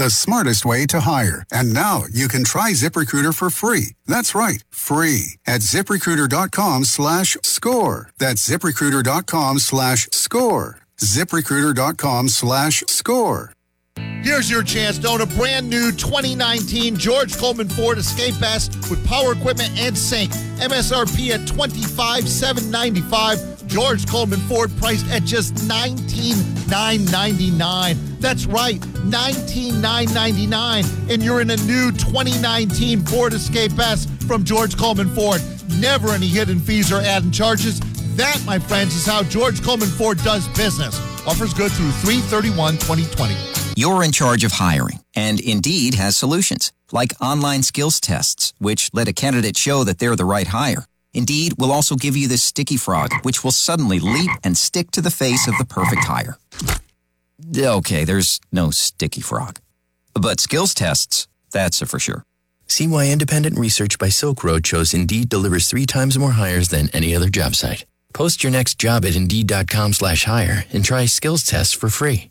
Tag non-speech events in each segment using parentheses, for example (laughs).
the smartest way to hire. And now you can try ZipRecruiter for free. That's right, free at ziprecruiter.com slash score. That's ziprecruiter.com slash score. ziprecruiter.com slash score. Here's your chance to own a brand new 2019 George Coleman Ford Escape S with power equipment and sync. MSRP at $25,795. George Coleman Ford priced at just 19,999. That's right, 19,999. And you're in a new 2019 Ford Escape S from George Coleman Ford. Never any hidden fees or added charges. That, my friends, is how George Coleman Ford does business. Offers good through 331 2020. You're in charge of hiring, and Indeed has solutions, like online skills tests, which let a candidate show that they're the right hire. Indeed will also give you this sticky frog, which will suddenly leap and stick to the face of the perfect hire. Okay, there's no sticky frog. But skills tests, that's for sure. See why independent research by Silk Road shows Indeed delivers three times more hires than any other job site. Post your next job at Indeed.com slash hire and try skills tests for free.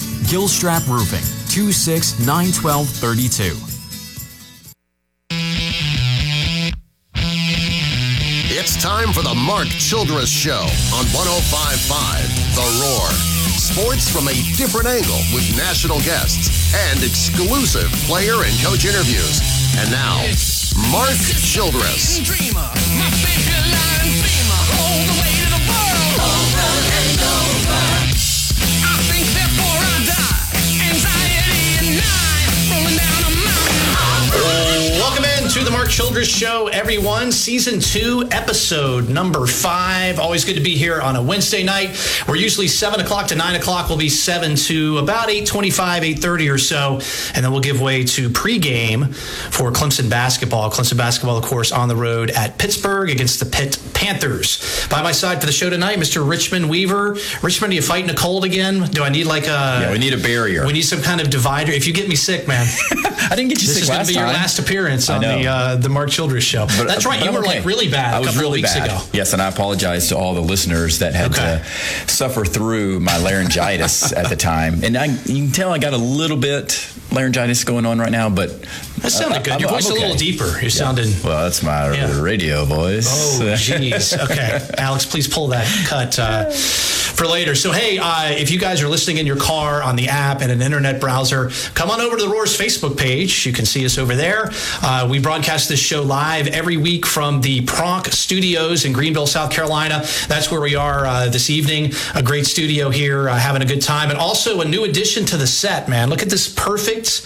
Gilstrap Roofing, 2691232. It's time for the Mark Childress Show on 1055 The Roar. Sports from a different angle with national guests and exclusive player and coach interviews. And now, Mark Childress. To the Mark Childress Show, everyone. Season two, episode number five. Always good to be here on a Wednesday night. We're usually seven o'clock to nine o'clock. We'll be seven to about eight twenty-five, eight thirty or so, and then we'll give way to pregame for Clemson basketball. Clemson basketball, of course, on the road at Pittsburgh against the Pitt Panthers. By my side for the show tonight, Mr. Richmond Weaver. Richmond, are you fighting a cold again? Do I need like a? Yeah, we need a barrier. We need some kind of divider. If you get me sick, man. (laughs) I didn't get you this sick is going to be your last appearance on the uh, uh, the Mark Childress show. But- That's right. but You were okay. like really bad I a was couple really bad. ago. Yes, and I apologize to all the listeners that had to suffer through my laryngitis (laughs) at the time. And I, you can tell I got a little bit laryngitis going on right now, but That sounded I- good. I'm- Your voice I'm a little deeper. You're sounding. Well, that's my Yeah. radio voice. Oh, (laughs) jeez. Okay, Alex, please pull that cut uh, for later. So, hey, uh, if you guys are listening in your car on the app and an internet browser, come on over to the Roar's Facebook page. You can see us over there. Uh, we broadcast this show live every week from the Pronk Studios in Greenville, South Carolina. That's where we are uh, this evening. A great studio here, uh, having a good time, and also a new addition to the set. Man, look at this perfect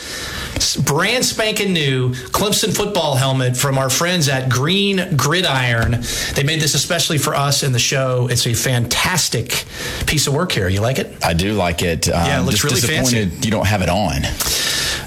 brand spanking new Clemson football helmet from our friends at Green Gridiron. They made this especially for us in the show. It's a fantastic piece of work here. You like it? I do like it. Um, Yeah, it looks just really disappointed fancy. you don't have it on. Maybe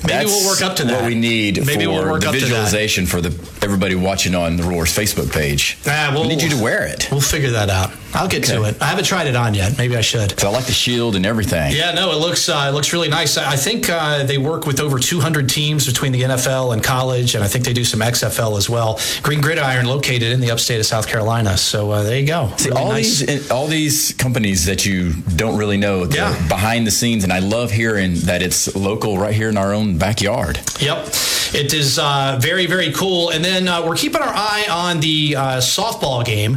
That's we'll work up to that. What we need Maybe for we'll the up to that. visualization for the everybody watching on the Roar's Facebook page. Ah, we'll- we need you to wear it. We'll figure that out. I'll get to it. I haven't tried it on yet. Maybe I should. I like the shield and everything. Yeah, no, it looks uh, it looks really nice. I I think uh, they work with over 200 teams between the NFL and college, and I think they do some XFL as well. Green Gridiron, located in the upstate of South Carolina. So uh, there you go. See, Really all nice. these all these companies that you don't really know Yeah. behind the scenes, and I love hearing that it's local right here in our own backyard. Yep. It is uh, very, very cool. And then uh, we're keeping our eye on the uh, softball game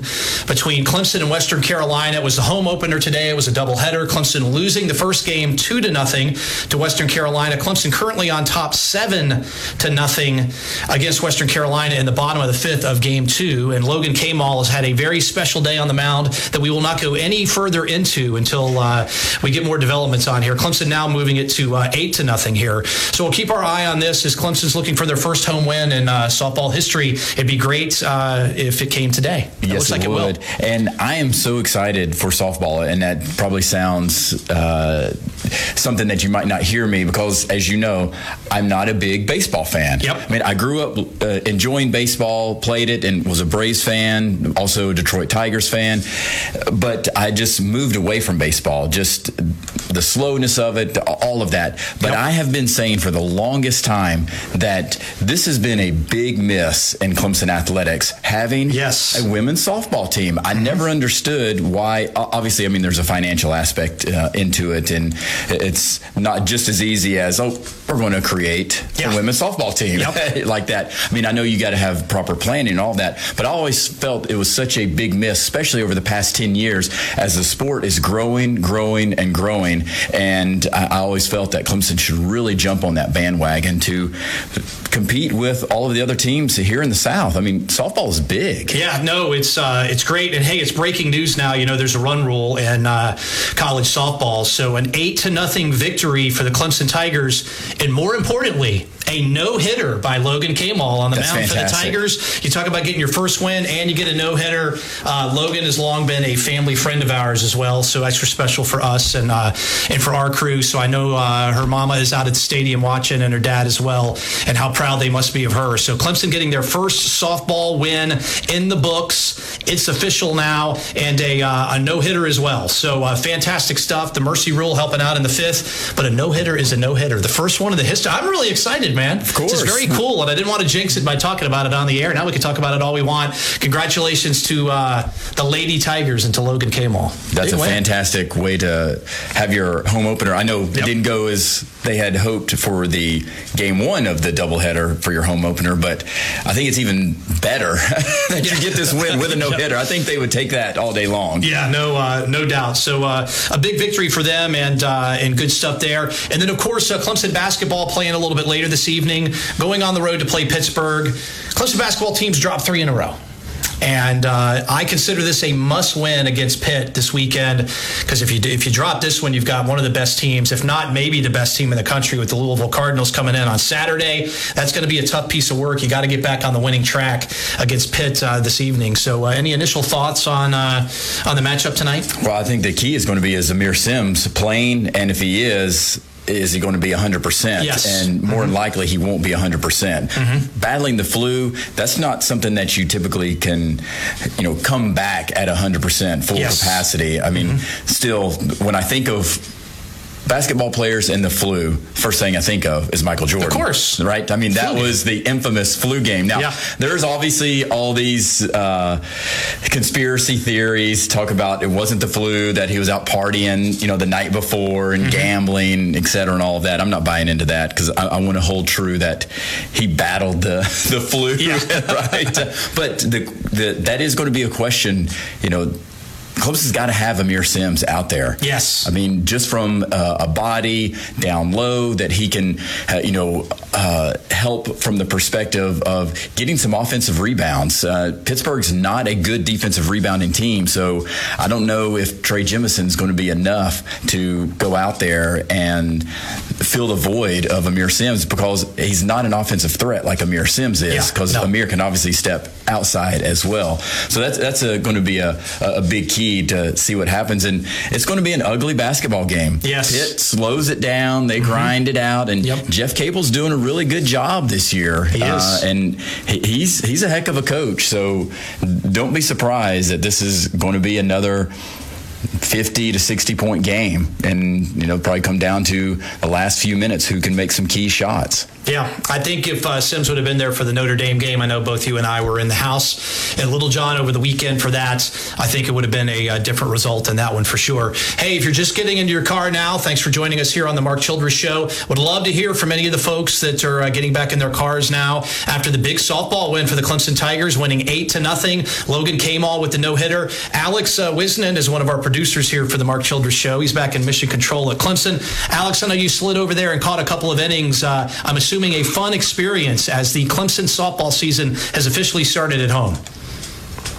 between Clemson and Western Carolina. It was the home opener today. It was a doubleheader. Clemson losing the first game two to nothing to Western Carolina. Clemson currently on top seven to nothing against Western Carolina in the bottom of the fifth of game two. And Logan Kamal has had a very special day on the mound that we will not go any further into until uh, we get more developments on here. Clemson now moving it to uh, eight to nothing here. So we'll keep our eye on this as Clemson's looking for their first home win in uh, softball history. It'd be great uh, if it came today. It yes, looks like it it would. And I am so excited for softball, and that probably sounds uh, something that you might not hear me because, as you know, I'm not a big baseball fan. Yep. I mean, I grew up uh, enjoying baseball, played it, and was a Braves fan, also a Detroit Tigers fan. But I just moved away from baseball, just the slowness of it, all of that. But I have been saying for the longest time that this has been a big miss in Clemson athletics having Yes. a women's softball team. I never understood why. Obviously, I mean, there's a financial aspect uh, into it, and it's not just as easy as oh, we're going to create Yeah. a women's softball team Yep. (laughs) like that. I mean, I know you got to have proper planning and all that, but I always felt it was such a big miss, especially over the past 10 years as the sport is growing, growing, and growing. And I, I always felt that Clemson should really jump on that bandwagon to compete with all of the other teams here in the South. I mean, softball is big. Yeah, no, it's uh, it's great, and hey, it's breaking news now. You know, there's a run rule in uh, college softball, so an eight to nothing victory for the Clemson Tigers, and more importantly, a no hitter by Logan Kamal on the That's mound for the. Tigers. You talk about getting your first win, and you get a no hitter. Uh, Logan has long been a family friend of ours as well, so extra special for us and uh, and for our crew. So I know uh, her mama is out at the stadium watching, and her dad as well, and how proud they must be of her. So Clemson getting their first softball win in the books. It's official now, and a, uh, a no hitter as well. So uh, fantastic stuff. The mercy rule helping out in the fifth, but a no hitter is a no hitter. The first one in the history. I'm really excited, man. Of course. This is very cool, and I didn't want to jinx it by talking about it on the air. Now we can talk about it all we want. Congratulations to uh, the Lady Tigers and to Logan Kamal. That's a win. fantastic way to have your home opener. I know it didn't go as they had hoped for the game one of the doubleheader for your home opener, but I think it's even better (laughs) that you get this win with a no hitter. I think they would take that all day long. Yeah, no, uh, no doubt. So uh, a big victory for them, and uh, and good stuff there. And then of course uh, Clemson basketball playing a little bit later this evening, going on the road to play Pittsburgh. Clemson basketball teams dropped three in a row. And uh, I consider this a must-win against Pitt this weekend because if you if you drop this one, you've got one of the best teams, if not maybe the best team in the country, with the Louisville Cardinals coming in on Saturday. That's going to be a tough piece of work. You got to get back on the winning track against Pitt uh, this evening. So, uh, any initial thoughts on uh, on the matchup tonight? Well, I think the key is going to be is Aamir Simms playing, and if he is, is he going to be 100%? Yes. And more than likely, he won't be 100%. percent mm-hmm. Battling the flu, that's not something that you typically can, you know, come back at 100% full Yes. capacity. I mean, mm-hmm. still, when I think of basketball players and the flu, first thing I think of is Michael Jordan. Of course. Right? I mean, that Flu game. was the infamous flu game. Now, Yeah. there's obviously all these uh, conspiracy theories talk about it wasn't the flu that he was out partying, you know, the night before and gambling, et cetera, and all of that. I'm not buying into that because I, I want to hold true that he battled the (laughs) the flu, (laughs) right? But the, the that is going to be a question, you know. Clemson's got to have Aamir Simms out there. Yes. I mean, just from uh, a body down low that he can, uh, you know, uh, help from the perspective of getting some offensive rebounds. Uh, Pittsburgh's not a good defensive rebounding team, so I don't know if Trey Jemison's going to be enough to go out there and fill the void of Aamir Simms because he's not an offensive threat like Aamir Simms is Yeah, because no. Aamir can obviously step outside as well. So that's that's going to be a, a big key to see what happens, and it's going to be an ugly basketball game. Yes. Pitt slows it down, they grind it out, and Yep. Jeff Capel's doing a really good job this year. He is. Uh, and he's he's a heck of a coach. So don't be surprised that this is going to be another. 50 to 60 point game and you know probably come down to the last few minutes who can make some key shots Yeah, I think if uh, Simms would have been there for the Notre Dame game, I know both you and I were in the house at Littlejohn over the weekend for that. I think it would have been a, uh different result in that one for sure. Hey, if you're just getting into your car now, thanks for joining us here on the Mark Childress Show. Would love to hear from any of the folks that are uh, getting back in their cars now after the big softball win for the Clemson Tigers, winning eight to nothing. Logan Kamal with the no hitter. Alex uh, Wisnan is one of our producers here for the Mark Childress Show. He's back in mission control at Clemson. Alex, I know you slid over there and caught a couple of innings. Uh, I'm assuming a fun experience as the Clemson softball season has officially started at home.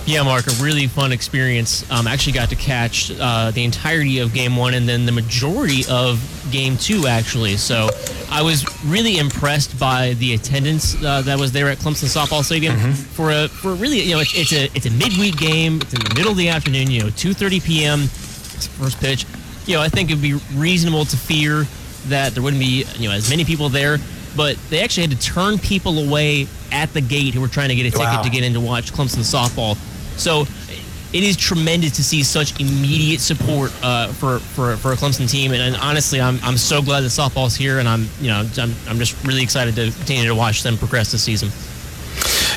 Yeah, Mark, a really fun experience. Um, actually got to catch uh, the entirety of game one and then the majority of game two, actually. So I was really impressed by the attendance uh, that was there at Clemson Softball Stadium for a for really you know it's, it's a it's a midweek game. It's in the middle of the afternoon. You know, two thirty p.m. First pitch. you know, I think it'd be reasonable to fear that there wouldn't be, you know, as many people there. But they actually had to turn people away at the gate who were trying to get a ticket Wow. to get in to watch Clemson softball. So it is tremendous to see such immediate support uh, for, for for a Clemson team, and, and honestly, I'm I'm so glad that softball's here, and I'm you know I'm, I'm just really excited to continue to watch them progress this season.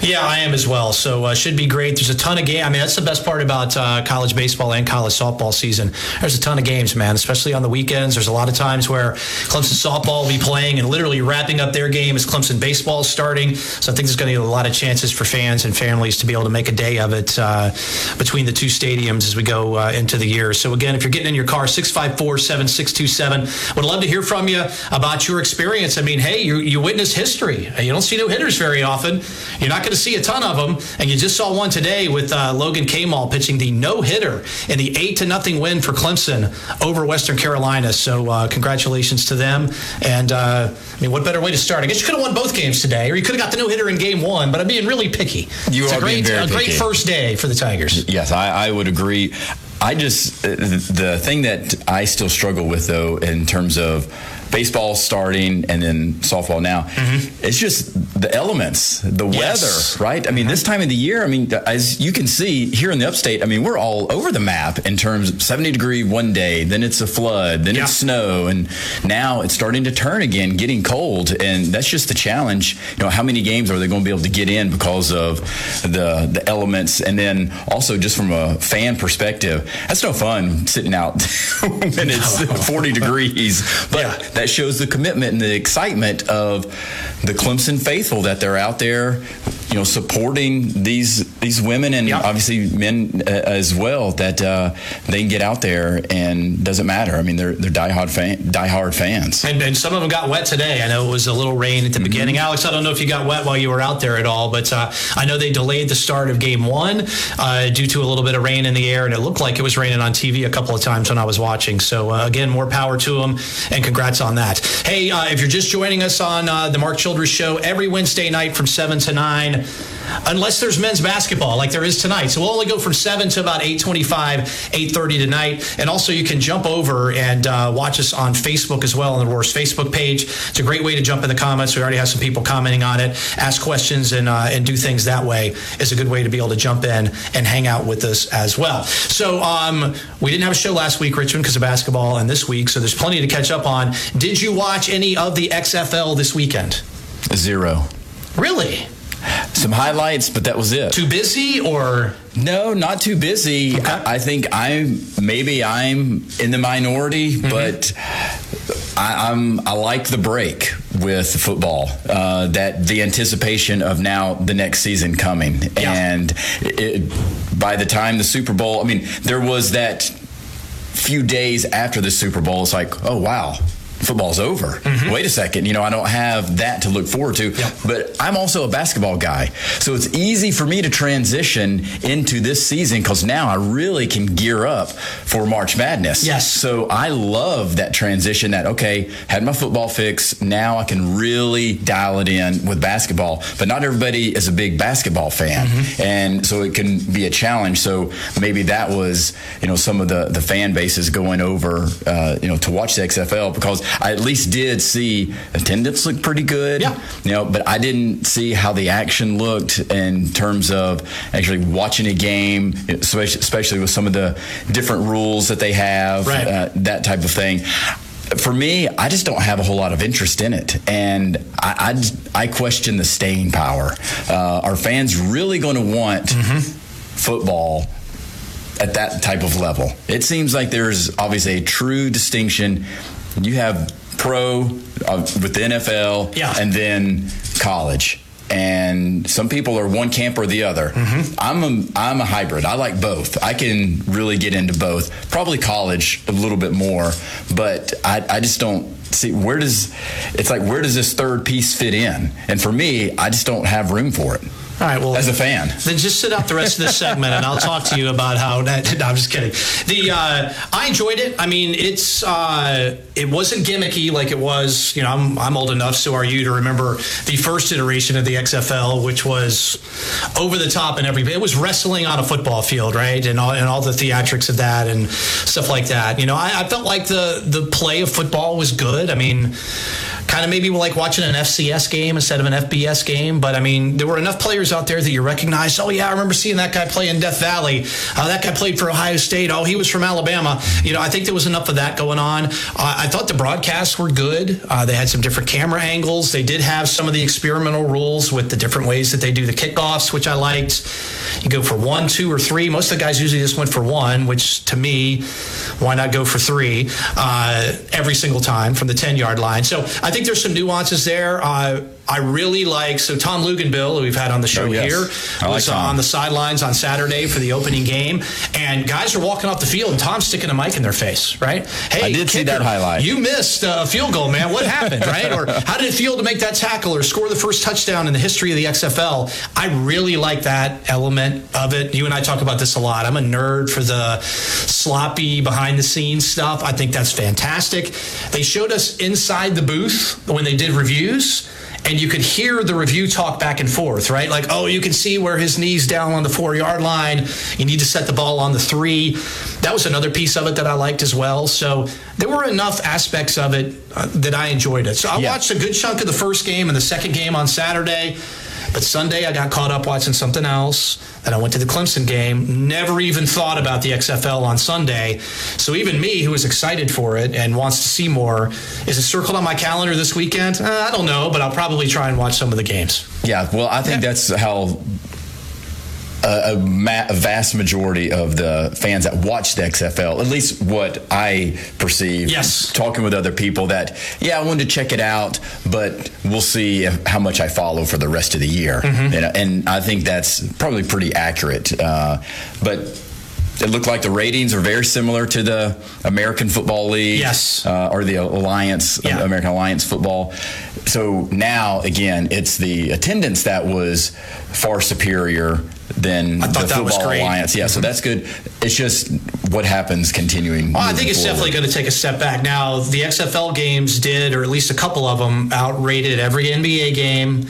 Yeah, I am as well. So uh, should be great. There's a ton of game. I mean, that's the best part about uh, college baseball and college softball season. There's a ton of games, man. Especially on the weekends. There's a lot of times where Clemson softball will be playing and literally wrapping up their game as Clemson baseball is starting. So I think there's going to be a lot of chances for fans and families to be able to make a day of it uh, between the two stadiums as we go uh, into the year. So again, if you're getting in your car, 654-7627. Would love to hear from you about your experience. I mean, hey, you you witness history. You don't see no hitters very often. You're not going to see a ton of them, and you just saw one today with uh, Logan Kamal pitching the no hitter in the eight to nothing win for Clemson over Western Carolina. So uh, congratulations to them. And uh, I mean, what better way to start? I guess you could have won both games today, or you could have got the no hitter in game one. But I'm being really picky. You it's are a great, being very a great first day for the Tigers. Yes, I, I would agree. I just uh, the thing that I still struggle with though in terms of baseball starting and then softball now, mm-hmm. it's just the elements, the Yes. weather, right? I mean, this mm-hmm. time of the year, I mean, as you can see here in the upstate, I mean, we're all over the map in terms of 70 degree one day, then it's a flood, then Yeah. it's snow, and now it's starting to turn again, getting cold, and that's just the challenge. You know, how many games are they going to be able to get in because of the the elements, and then also just from a fan perspective, that's no fun sitting out (laughs) when it's 40 degrees, (laughs) but Yeah. That shows the commitment and the excitement of the Clemson faithful that they're out there, you know, supporting these these women and Yeah. obviously men uh, as well. That uh, they can get out there and doesn't matter. I mean, they're they're diehard fan, diehard fans. And, and some of them got wet today. I know it was a little rain at the beginning. Alex, I don't know if you got wet while you were out there at all, but uh, I know they delayed the start of game one uh, due to a little bit of rain in the air, and it looked like it was raining on TV a couple of times when I was watching. So, uh, again, more power to them, and congrats on that. Hey, uh, if you're just joining us on uh, the Mark Childress Show every Wednesday night from 7 to 9, unless there's men's basketball like there is tonight. So we'll only go from 7 to about 8.25, 8.30 tonight. And also you can jump over and uh, watch us on Facebook as well on the Roar's Facebook page. It's a great way to jump in the comments. We already have some people commenting on it. Ask questions and, uh, and do things that way is a good way to be able to jump in and hang out with us as well. So um, we didn't have a show last week, Richmond, because of basketball, and this week. So there's plenty to catch up on. Did you watch any of the XFL this weekend? Zero. Really? Some highlights, but that was it. Too busy or No, not too busy. Okay. I I think I'm maybe I'm in the minority, Mm-hmm. but I, I'm I like the break with football. Uh, that the anticipation of now the next season coming, Yeah. and it, by the time the Super Bowl, I mean, there was that few days after the Super Bowl. It's like, oh wow. Football's over. Wait a second. You know, I don't have that to look forward to. Mm-hmm. Yep. But I'm also a basketball guy. So it's easy for me to transition into this season because now I really can gear up for March Madness. Yes. So I love that transition that, okay, had my football fix. Now I can really dial it in with basketball. But not everybody is a big basketball fan. And so it can be a challenge. So maybe that was, you know, some of the, the fan bases going over, uh, you know, to watch the XFL because I at least did see attendance look pretty good. Yeah. You know, but I didn't see how the action looked in terms of actually watching a game, especially, with some of the different rules that they have, Right. uh, that type of thing. For me, I just don't have a whole lot of interest in it, and I I, I question the staying power. Uh, are fans really going to want football at that type of level. It seems like there's obviously a true distinction. You have pro uh, with the NFL Yeah. and then college. And some people are one camp or the other. I'm a I'm a hybrid. I like both. I can really get into both. Probably college a little bit more, but I, I just don't see where does it's like where does this third piece fit in? And for me, I just don't have room for it. All right. Well, as a fan. Then just sit out the rest of this segment, and I'll talk to you about how. (laughs) No, I'm just kidding. The uh, I enjoyed it. I mean, it's uh, it wasn't gimmicky like it was. You know, I'm I'm old enough, so are you, to remember the first iteration of the XFL, which was over the top and everything. It was wrestling on a football field, right, and all and all the theatrics of that and stuff like that. You know, I, I felt like the the play of football was good. I mean kind of maybe like watching an FCS game instead of an FBS game. But I mean, there were enough players out there that you recognized. Oh yeah, I remember seeing that guy play in Death Valley. Uh, that guy played for Ohio State. Oh, he was from Alabama. You know, I think there was enough of that going on. Uh, I thought the broadcasts were good. Uh, they had some different camera angles. They did have some of the experimental rules with the different ways that they do the kickoffs, which I liked. You go for one, two, or three. Most of the guys usually just went for one, which to me, why not go for three uh, every single time from the 10 yard line? So I think there's some nuances there. Uh, I really like so Tom Luginbill, who we've had on the show Oh, yes. here, I like was uh, on the sidelines on Saturday for the opening game, and guys are walking off the field, and Tom's sticking a mic in their face, right? Hey, I did see that highlight. You missed a field goal, man. What happened, (laughs) right? Or how did it feel to make that tackle or score the first touchdown in the history of the XFL? I really like that element of it. You and I talk about this a lot. I'm a nerd for the sloppy behind the scenes stuff. I think that's fantastic. They showed us inside the booth when they did reviews and you could hear the review talk back and forth, right? Like, oh, you can see where his knees down on the four yard line. You need to set the ball on the three. That was another piece of it that I liked as well. So there were enough aspects of it uh, that I enjoyed it. So I Yeah. watched a good chunk of the first game and the second game on Saturday. But Sunday, I got caught up watching something else. Then I went to the Clemson game. Never even thought about the XFL on Sunday. So even me, who is excited for it and wants to see more, is it circled on my calendar this weekend? Uh, I don't know, but I'll probably try and watch some of the games. Yeah, well, I think that's how a, a, ma- a vast majority of the fans that watch the XFL, at least what I perceive, Yes. talking with other people, that yeah, I wanted to check it out, but we'll see if, how much I follow for the rest of the year, Mm-hmm. and, and I think that's probably pretty accurate. Uh, but it looked like the ratings are very similar to the American Football League, Yes. uh, or the Alliance, Yeah. American Alliance Football. So now, again, it's the attendance that was far superior than I thought the that was Football great. Mm-hmm. Alliance. Yeah, so that's good. It's just what happens continuing. Well, I think it's forward. definitely going to take a step back. Now, the XFL games did, or at least a couple of them, outrated every NBA game,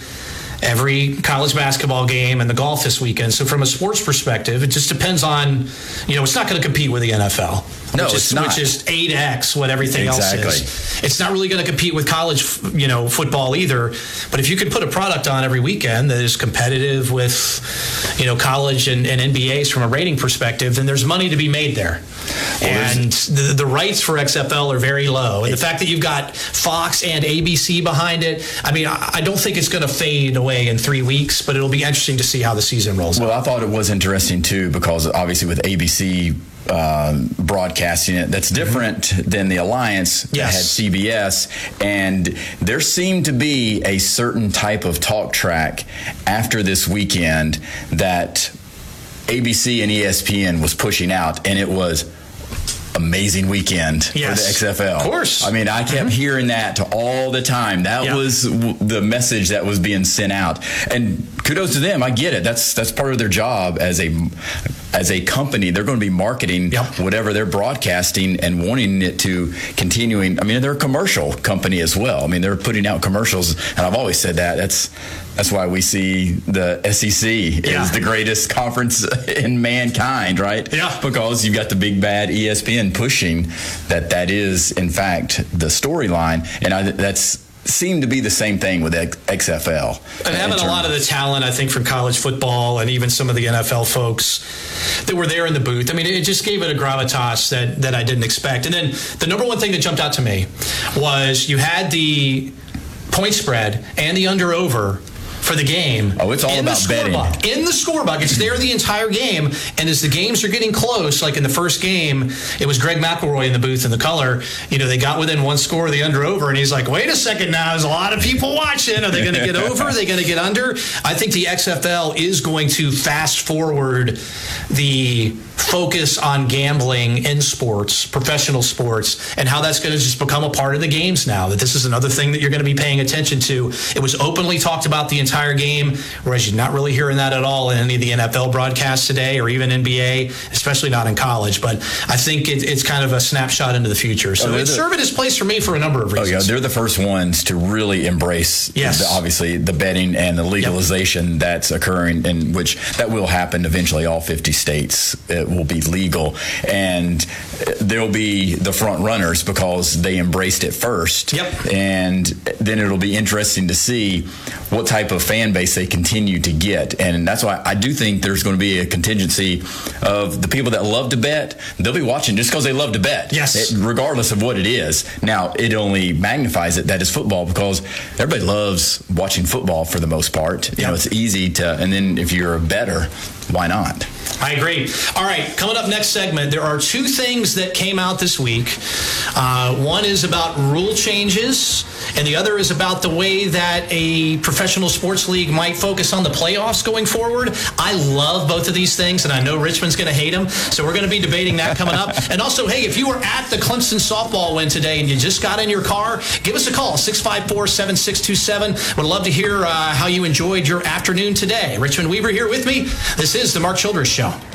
every college basketball game, and the golf this weekend. So, from a sports perspective, it just depends on, you know, it's not going to compete with the NFL. No, which it's is, not. Which is 8x what everything else is. It's not really going to compete with college, you know, football either. But if you can put a product on every weekend that is competitive with, you know, college and, and NBAs from a rating perspective, then there's money to be made there. and the, the rights for XFL are very low. And the fact that you've got Fox and ABC behind it, I mean, I, I don't think it's going to fade away in three weeks, but it'll be interesting to see how the season rolls out. Well, I thought it was interesting too because obviously with ABC um, broadcasting it, that's different than the Alliance Yes. that had CBS, and there seemed to be a certain type of talk track after this weekend that ABC and ESPN was pushing out, and it was amazing weekend Yes. for the XFL. Of course. I mean, I kept hearing that all the time. That Yeah. was w- the message that was being sent out. And kudos to them. I get it. That's that's part of their job as a as a company. They're going to be marketing Yep. whatever they're broadcasting and wanting it to continuing. I mean, they're a commercial company as well. I mean, they're putting out commercials, and I've always said that. That's that's why we see the SEC Yeah. is the greatest conference (laughs) in mankind, right? Yeah. Because you've got the big bad ESPN pushing that that is in fact the storyline, and I, that's seemed to be the same thing with XFL. And having a lot of the talent, I think, from college football and even some of the NFL folks that were there in the booth. I mean, it just gave it a gravitas that, that I didn't expect. And then the number one thing that jumped out to me was you had the point spread and the under over for the game. Oh, it's all in about betting. In the scorebook, it's there the entire game. And as the games are getting close, like in the first game, it was Greg McElroy in the booth in the color. You know, they got within one score of the under over, and he's like, "Wait a second, now there's a lot of people watching. Are they going to get (laughs) over? Are they going to get under?" I think the XFL is going to fast forward the focus on gambling in sports, professional sports, and how that's going to just become a part of the games now. That this is another thing that you're going to be paying attention to. It was openly talked about the entire game, whereas you're not really hearing that at all in any of the NFL broadcasts today or even NBA, especially not in college. But I think it, it's kind of a snapshot into the future. So Oh, it's the- served its place for me for a number of Oh reasons. yeah, they're the first ones to really embrace, Yes. the, obviously, the betting and the legalization that's occurring, in which that will happen eventually. All 50 states uh, it will be legal, and they'll be the front runners because they embraced it first. Yep. And then it'll be interesting to see what type of fan base they continue to get, and that's why I do think there's going to be a contingency of the people that love to bet. They'll be watching just because they love to bet. Yes. It- regardless of what it is. Now, it only magnifies it that is football because everybody loves watching football for the most part. You know, it's easy to, and then if you're a better, why not? I agree. All right, coming up next segment, there are two things that came out this week. Uh, one is about rule changes, and the other is about the way that a professional sports league might focus on the playoffs going forward. I love both of these things, and I know Richmond's going to hate them, so we're going to be debating that coming up. And also, hey, if you were at the Clemson softball win today and you just got in your car, give us a call 654 7627. Would love to hear uh, how you enjoyed your afternoon today. Richmond Weaver here with me. This is the Mark Childress Show. No.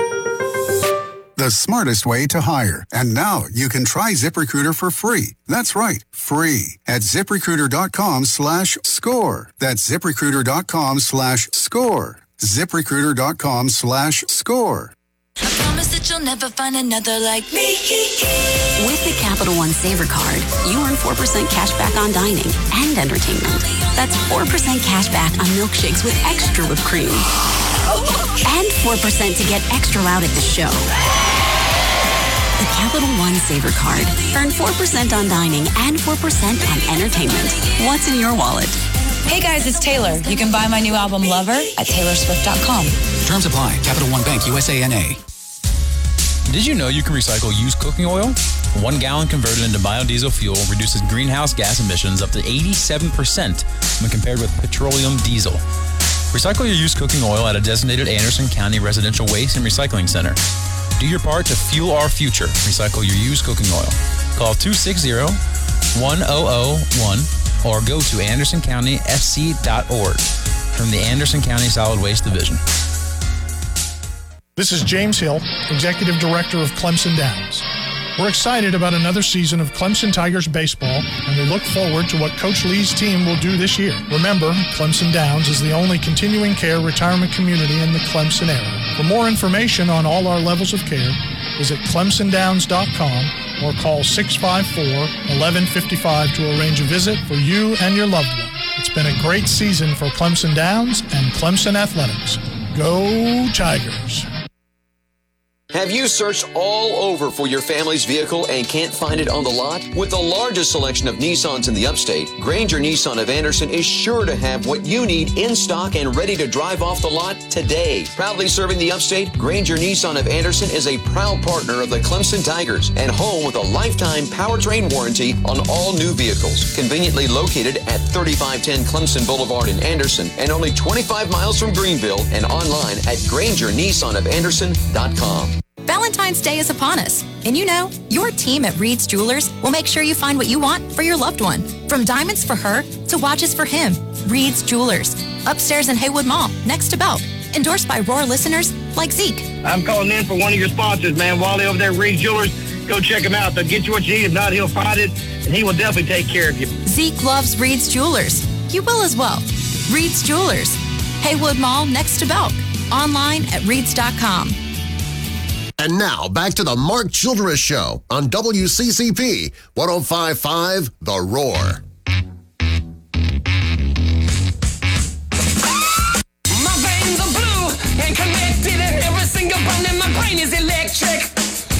The smartest way to hire. And now you can try ZipRecruiter for free. That's right, free at ziprecruiter.com slash score. That's ziprecruiter.com slash score. ziprecruiter.com slash score. I Promise that you'll never find another like me. With the Capital One Saver Card, you earn 4% cash back on dining and entertainment. That's 4% cash back on milkshakes with extra whipped cream. And 4% to get extra loud at the show. The Capital One Saver Card. Earn 4% on dining and 4% on entertainment. What's in your wallet? Hey guys, it's Taylor. You can buy my new album Lover at taylorswift.com. Terms apply. Capital One Bank, USANA. Did you know you can recycle used cooking oil? One gallon converted into biodiesel fuel reduces greenhouse gas emissions up to 87% when compared with petroleum diesel. Recycle your used cooking oil at a designated Anderson County Residential Waste and Recycling Center. Do your part to fuel our future. Recycle your used cooking oil. Call 260-1001 or go to andersoncountyfc.org from the Anderson County Solid Waste Division. This is James Hill, Executive Director of Clemson Downs. We're excited about another season of Clemson Tigers baseball, and we look forward to what Coach Lee's team will do this year. Remember, Clemson Downs is the only continuing care retirement community in the Clemson area. For more information on all our levels of care, visit clemsondowns.com or call 654-1155 to arrange a visit for you and your loved one. It's been a great season for Clemson Downs and Clemson Athletics. Go Tigers! Have you searched all over for your family's vehicle and can't find it on the lot? With the largest selection of Nissans in the upstate, Grainger Nissan of Anderson is sure to have what you need in stock and ready to drive off the lot today. Proudly serving the upstate, Grainger Nissan of Anderson is a proud partner of the Clemson Tigers and home with a lifetime powertrain warranty on all new vehicles. Conveniently located at 3510 Clemson Boulevard in Anderson and only 25 miles from Greenville and online at GraingerNissanOfAnderson.com. Valentine's Day is upon us, and you know, your team at Reed's Jewelers will make sure you find what you want for your loved one. From diamonds for her to watches for him, Reed's Jewelers, upstairs in Haywood Mall, next to Belk. endorsed by Roar listeners like Zeke. I'm calling in for one of your sponsors, man. Wally over there at Reed Jewelers. Go check him out. They'll get you what you need. If not, he'll find it, and he will definitely take care of you. Zeke loves Reed's Jewelers. You will as well. Reed's Jewelers, Haywood Mall next to Belk. Online at reeds.com. And now back to the Mark Childress Show on WCCP 1055 The Roar. My veins are blue and connected, and every single bone in my brain is electric.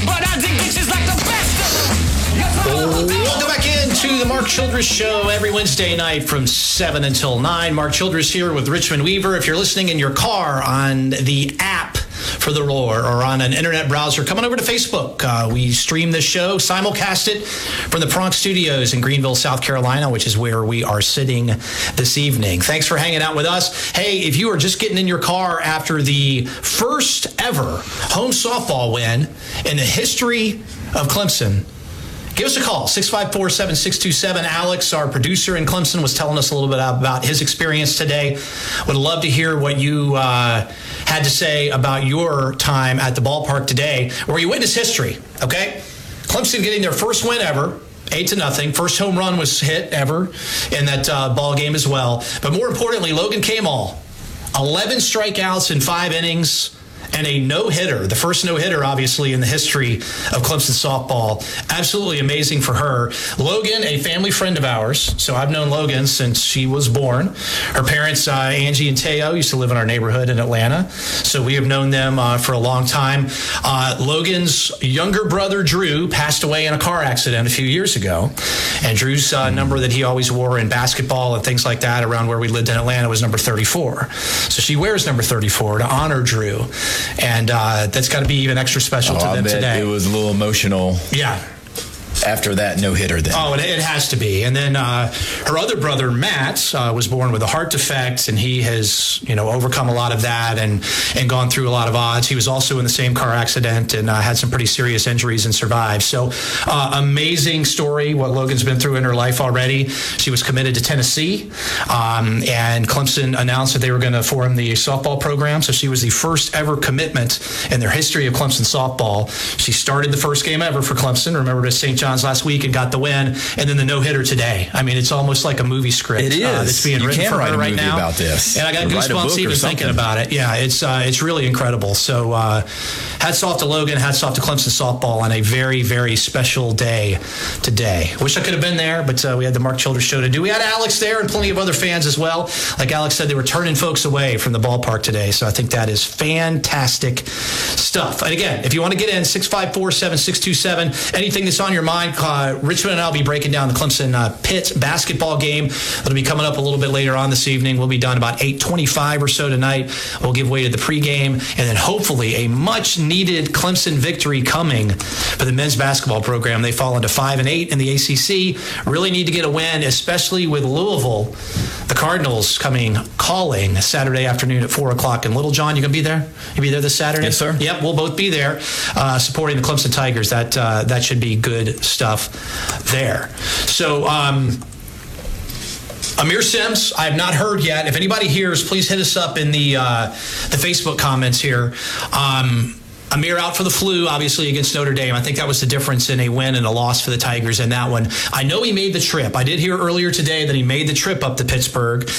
But I dig bitches like the best of them. Yes, I'm Welcome back into the Mark Childress Show every Wednesday night from 7 until 9. Mark Childress here with Richmond Weaver. If you're listening in your car on the app for The Roar or on an internet browser, come on over to Facebook. Uh, we stream this show, simulcast it from the Pronk Studios in Greenville, South Carolina, which is where we are sitting this evening. Thanks for hanging out with us. Hey, if you are just getting in your car after the first ever home softball win in the history of Clemson, Give us a call, 654 7627. Alex, our producer in Clemson, was telling us a little bit about his experience today. Would love to hear what you uh, had to say about your time at the ballpark today, where you witnessed history, okay? Clemson getting their first win ever. Eight to nothing. First home run was hit ever in that uh, ball game as well. But more importantly, Logan Kamal, 11 strikeouts in five innings and a no hitter, the first no hitter, obviously, in the history of Clemson softball. Absolutely amazing for her. Logan, a family friend of ours. So I've known Logan since she was born. Her parents, uh, Angie and Teo, used to live in our neighborhood in Atlanta. So we have known them uh, for a long time. Uh, Logan's younger brother, Drew, passed away in a car accident a few years ago. And Drew's uh, number that he always wore in basketball and things like that around where we lived in Atlanta was number 34. So she wears number 34 to honor Drew and uh, that's got to be even extra special Oh, to them today. it was a little emotional. Yeah. After that no hitter, then. Oh, it, it has to be. And then uh, her other brother, Matt, uh, was born with a heart defect, and he has, you know, overcome a lot of that and and gone through a lot of odds. He was also in the same car accident and uh, had some pretty serious injuries and survived. So, uh, amazing story what Logan's been through in her life already. She was committed to Tennessee, um, and Clemson announced that they were going to form the softball program. So she was the first ever commitment in their history of Clemson softball. She started the first game ever for Clemson. Remember to St. John's last week and got the win, and then the no hitter today. I mean, it's almost like a movie script. It is. uh, that's being You written for her right now. about this. and I got Or write a book goosebumps even thinking about it. Yeah, it's uh, it's really incredible. So uh, hats off to Logan, hats off to Clemson softball on a very very special day today. Wish I could have been there, but uh, we had the Mark Childress show to do. We had Alex there and plenty of other fans as well. Like Alex said, they were turning folks away from the ballpark today. So I think that is fantastic stuff. And again, if you want to get in, 654 7627, anything that's on your mind, uh, Richmond and I'll be breaking down the Clemson uh, Pitt basketball game. It'll be coming up a little bit later on this evening. We'll be done about 825 or so tonight. We'll give way to the pregame and then hopefully a much needed Clemson victory coming for the men's basketball program. They fall into 5 and 8 in the ACC. Really need to get a win, especially with Louisville. The Cardinals coming calling Saturday afternoon at 4 o'clock. And Littlejohn, you going to be there? You be there this Saturday? Yes, sir. Yep, we'll both be there uh, supporting the Clemson Tigers. That uh, that should be good stuff there. So. Um, Aamir Simms, I have not heard yet. If anybody hears, please hit us up in the uh, the Facebook comments here. Um, Aamir out for the flu, obviously against Notre Dame. I think that was the difference in a win and a loss for the Tigers in that one. I know he made the trip. I did hear earlier today that he made the trip up to Pittsburgh.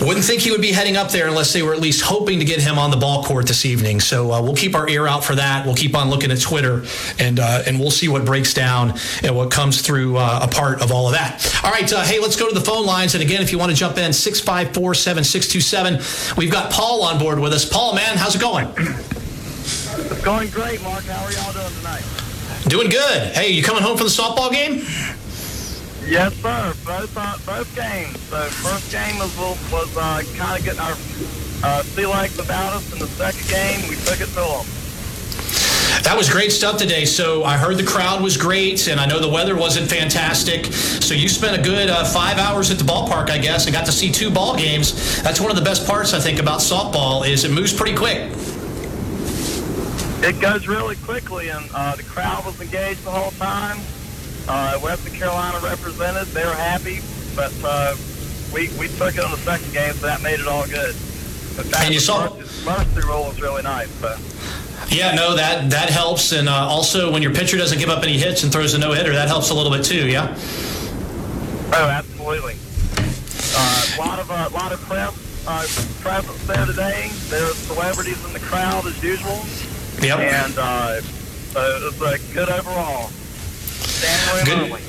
Wouldn't think he would be heading up there unless they were at least hoping to get him on the ball court this evening. So uh, we'll keep our ear out for that. We'll keep on looking at Twitter, and uh, and we'll see what breaks down and what comes through uh, a part of all of that. All right, uh, hey, let's go to the phone lines. And again, if you want to jump in, 654 7627. We've got Paul on board with us. Paul, man, how's it going? It's going great, Mark. How are y'all doing tonight? Doing good. Hey, you coming home from the softball game? Yes, sir. Both uh, both games. The first game was was uh, kind of getting our uh, sea legs about us, and the second game we took it to them. That was great stuff today. So I heard the crowd was great, and I know the weather wasn't fantastic. So you spent a good uh, five hours at the ballpark, I guess, and got to see two ball games. That's one of the best parts I think about softball is it moves pretty quick. It goes really quickly, and uh, the crowd was engaged the whole time. Uh, Western Carolina represented; they were happy, but uh, we we took it on the second game, so that made it all good. And you saw- through roll is really nice. So. Yeah, no, that that helps, and uh, also when your pitcher doesn't give up any hits and throws a no hitter, that helps a little bit too. Yeah. Oh, absolutely. Uh, a lot of a lot of press uh, presence there today. There are celebrities in the crowd as usual. Yep. And uh, so it's uh, good overall. Only.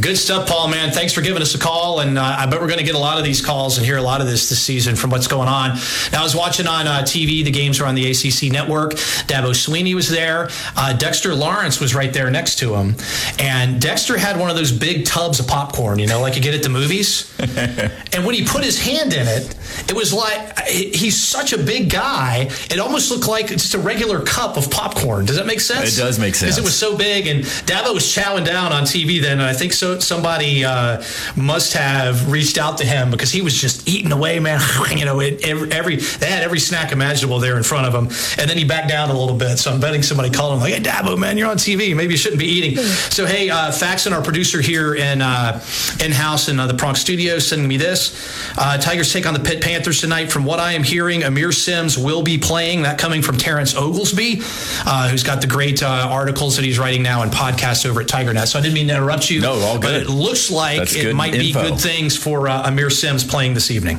Good stuff, Paul, man. Thanks for giving us a call. And uh, I bet we're going to get a lot of these calls and hear a lot of this this season from what's going on. Now, I was watching on uh, TV. The games were on the ACC network. Dabo Swinney was there. Uh, Dexter Lawrence was right there next to him. And Dexter had one of those big tubs of popcorn, you know, like you get at the movies. (laughs) and when he put his hand in it, it was like he's such a big guy. It almost looked like just a regular cup of popcorn. Does that make sense? It does make sense Because sense. it was so big, and Dabo was chowing down on TV then, and I think so. Somebody uh, must have reached out to him because he was just eating away, man. (laughs) you know, it, every, every they had every snack imaginable there in front of him, and then he backed down a little bit. So I'm betting somebody called him like, "Hey, Dabo, man, you're on TV. Maybe you shouldn't be eating." So hey, uh, Faxon, our producer here in uh, in house in uh, the Pronk studio, sending me this. Uh, Tigers take on the Panthers tonight. From what I am hearing, Aamir Simms will be playing. That coming from Terrence Oglesby, uh, who's got the great uh, articles that he's writing now and podcasts over at Tiger TigerNet. So I didn't mean to interrupt you. No, all good. But it looks like That's it might be good things for uh, Aamir Simms playing this evening.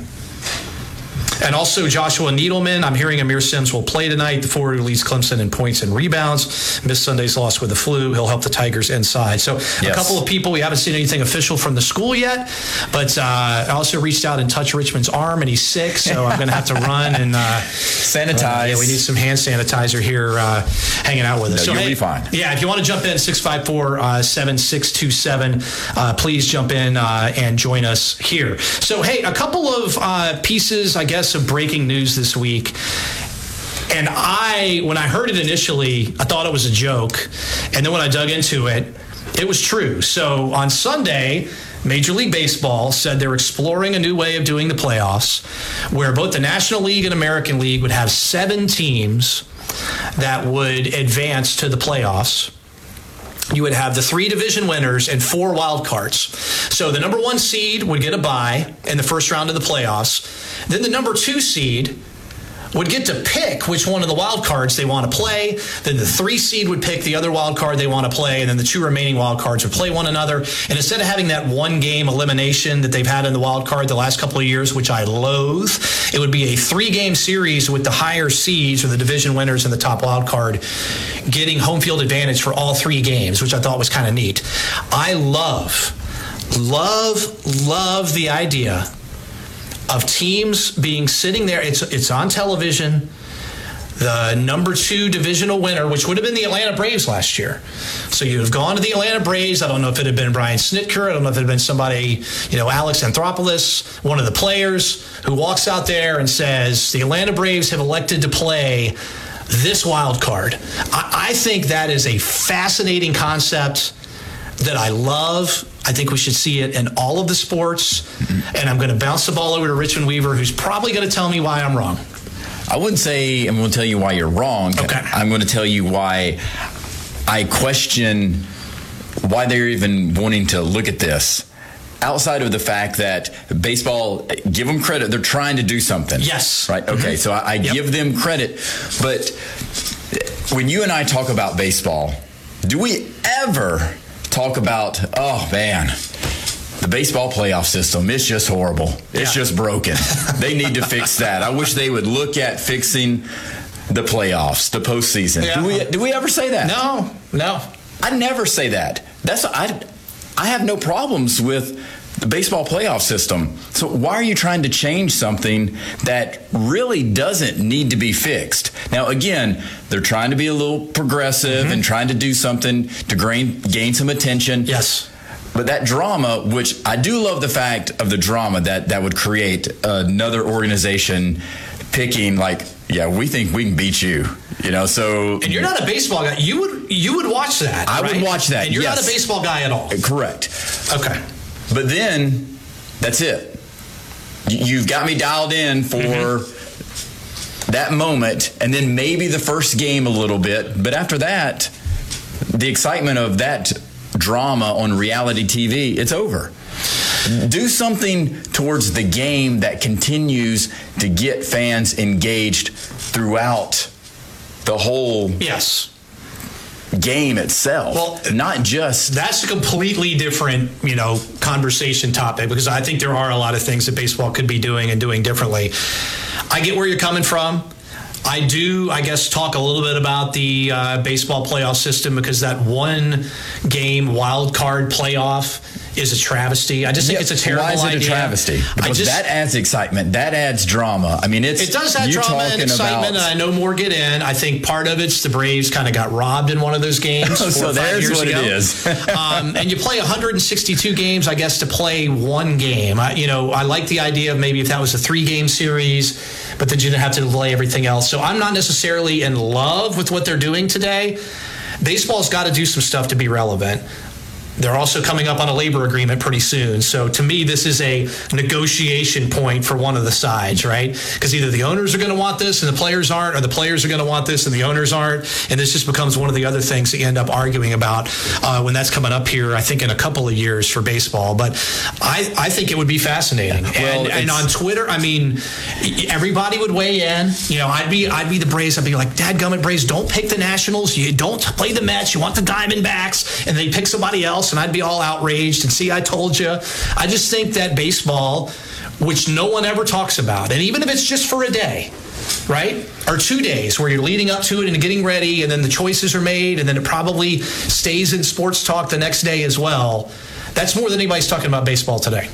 And also Joshua Needelman. I'm hearing Aamir Simms will play tonight. The forward who leads Clemson in points and rebounds. Missed Sunday's loss with the flu. He'll help the Tigers inside. So a couple of people. We haven't seen anything official from the school yet, but uh, I also reached out and touched Richmond's arm, and he's sick. So I'm going to have to (laughs) run and uh, Sanitize. yeah, we need some hand sanitizer here uh, hanging out with us. No, so, you'll hey, be fine. Yeah, if you want to jump in, 654 uh, 7627, uh, please jump in uh, and join us here. So, hey, a couple of uh, pieces, I guess, of breaking news this week. And I, when I heard it initially, I thought it was a joke. And then when I dug into it, it was true. So on Sunday, Major League Baseball said they're exploring a new way of doing the playoffs where both the National League and American League would have seven teams that would advance to the playoffs you would have the three division winners and four wild cards. So the number one seed would get a bye in the first round of the playoffs. Then the number two seed would get to pick which one of the wild cards they want to play. Then the three seed would pick the other wild card they want to play, and then the two remaining wild cards would play one another. And instead of having that one game elimination that they've had in the wild card the last couple of years, which I loathe, it would be a three game series with the higher seeds or the division winners and the top wild card getting home field advantage for all three games, which I thought was kind of neat. I love, love, love the idea of teams being sitting there. It's it's on television. The number two divisional winner, which would have been the Atlanta Braves last year. So you'd have gone to the Atlanta Braves. I don't know if it had been Brian Snitker. I don't know if it had been somebody, you know, Alex Anthopoulos, one of the players who walks out there and says, the Atlanta Braves have elected to play this wild card. I, I think that is a fascinating concept that I love. I think we should see it in all of the sports. And I'm going to bounce the ball over to Richmond Weaver, who's probably going to tell me why I'm wrong. I wouldn't say I'm going to tell you why you're wrong. Okay. I'm going to tell you why I question why they're even wanting to look at this. Outside of the fact that baseball, give them credit, they're trying to do something. Yes. Right? Okay, Mhm. so I, I give them credit. But when you and I talk about baseball, do we ever talk about, oh man, the baseball playoff system is just horrible. It's just broken. (laughs) they need to fix that. I wish they would look at fixing the playoffs, the postseason. Do we do we ever say that? No, no. I never say that. That's I I have no problems with the baseball playoff system. So why are you trying to change something that really doesn't need to be fixed? Now again, they're trying to be a little progressive mm-hmm. and trying to do something to gain gain some attention. Yes. But that drama, which I do love the fact of the drama that that would create another organization picking like, yeah, we think we can beat you. You know, so And you're not a baseball guy. You would you would watch that. I would right? watch that, And you're not a baseball guy at all. Correct. Okay. But then that's it. You- You've got me dialed in for mm-hmm. that moment, and then maybe the first game a little bit. But after that, the excitement of that drama on reality TV, it's over. do something towards the game that continues to get fans engaged throughout the whole yes game itself. Well, not just that's a completely different, you know, conversation topic because I think there are a lot of things that baseball could be doing and doing differently. I get where you're coming from. I do, I guess, talk a little bit about the uh, baseball playoff system because that one game wild card playoff is a travesty. I just think Yeah, it's a terrible idea. Why is it idea. a travesty? Because just- that adds excitement. That adds drama. I mean, it's it does add you drama and excitement, about- and I know more get in. I think part of it's the Braves kind of got robbed in one of those games. (laughs) So there's years what it ago. is. (laughs) um, and you play 162 games, I guess, to play one game. I, you know, I like the idea of maybe if that was a three-game series, but then you didn't have to delay everything else. So I'm not necessarily in love with what they're doing today. Baseball's got to do some stuff to be relevant. They're also coming up on a labor agreement pretty soon. So to me, this is a negotiation point for one of the sides, right? Because either the owners are going to want this and the players aren't, or the players are going to want this and the owners aren't. And this just becomes one of the other things that you end up arguing about uh, when that's coming up here, I think, in a couple of years for baseball. But I, I think it would be fascinating. Well, and, and on Twitter, I mean, everybody would weigh in. You know, I'd be I'd be the Braves. I'd be like, Dad gummit Braves, don't pick the Nationals. You don't play the Mets. You want the Diamondbacks. And they pick somebody else, and I'd be all outraged and see, I told you. I just think that baseball, which no one ever talks about, and even if it's just for a day, right? Or two days where you're leading up to it and getting ready, and then the choices are made, and then it probably stays in sports talk the next day as well. That's more than anybody's talking about baseball today.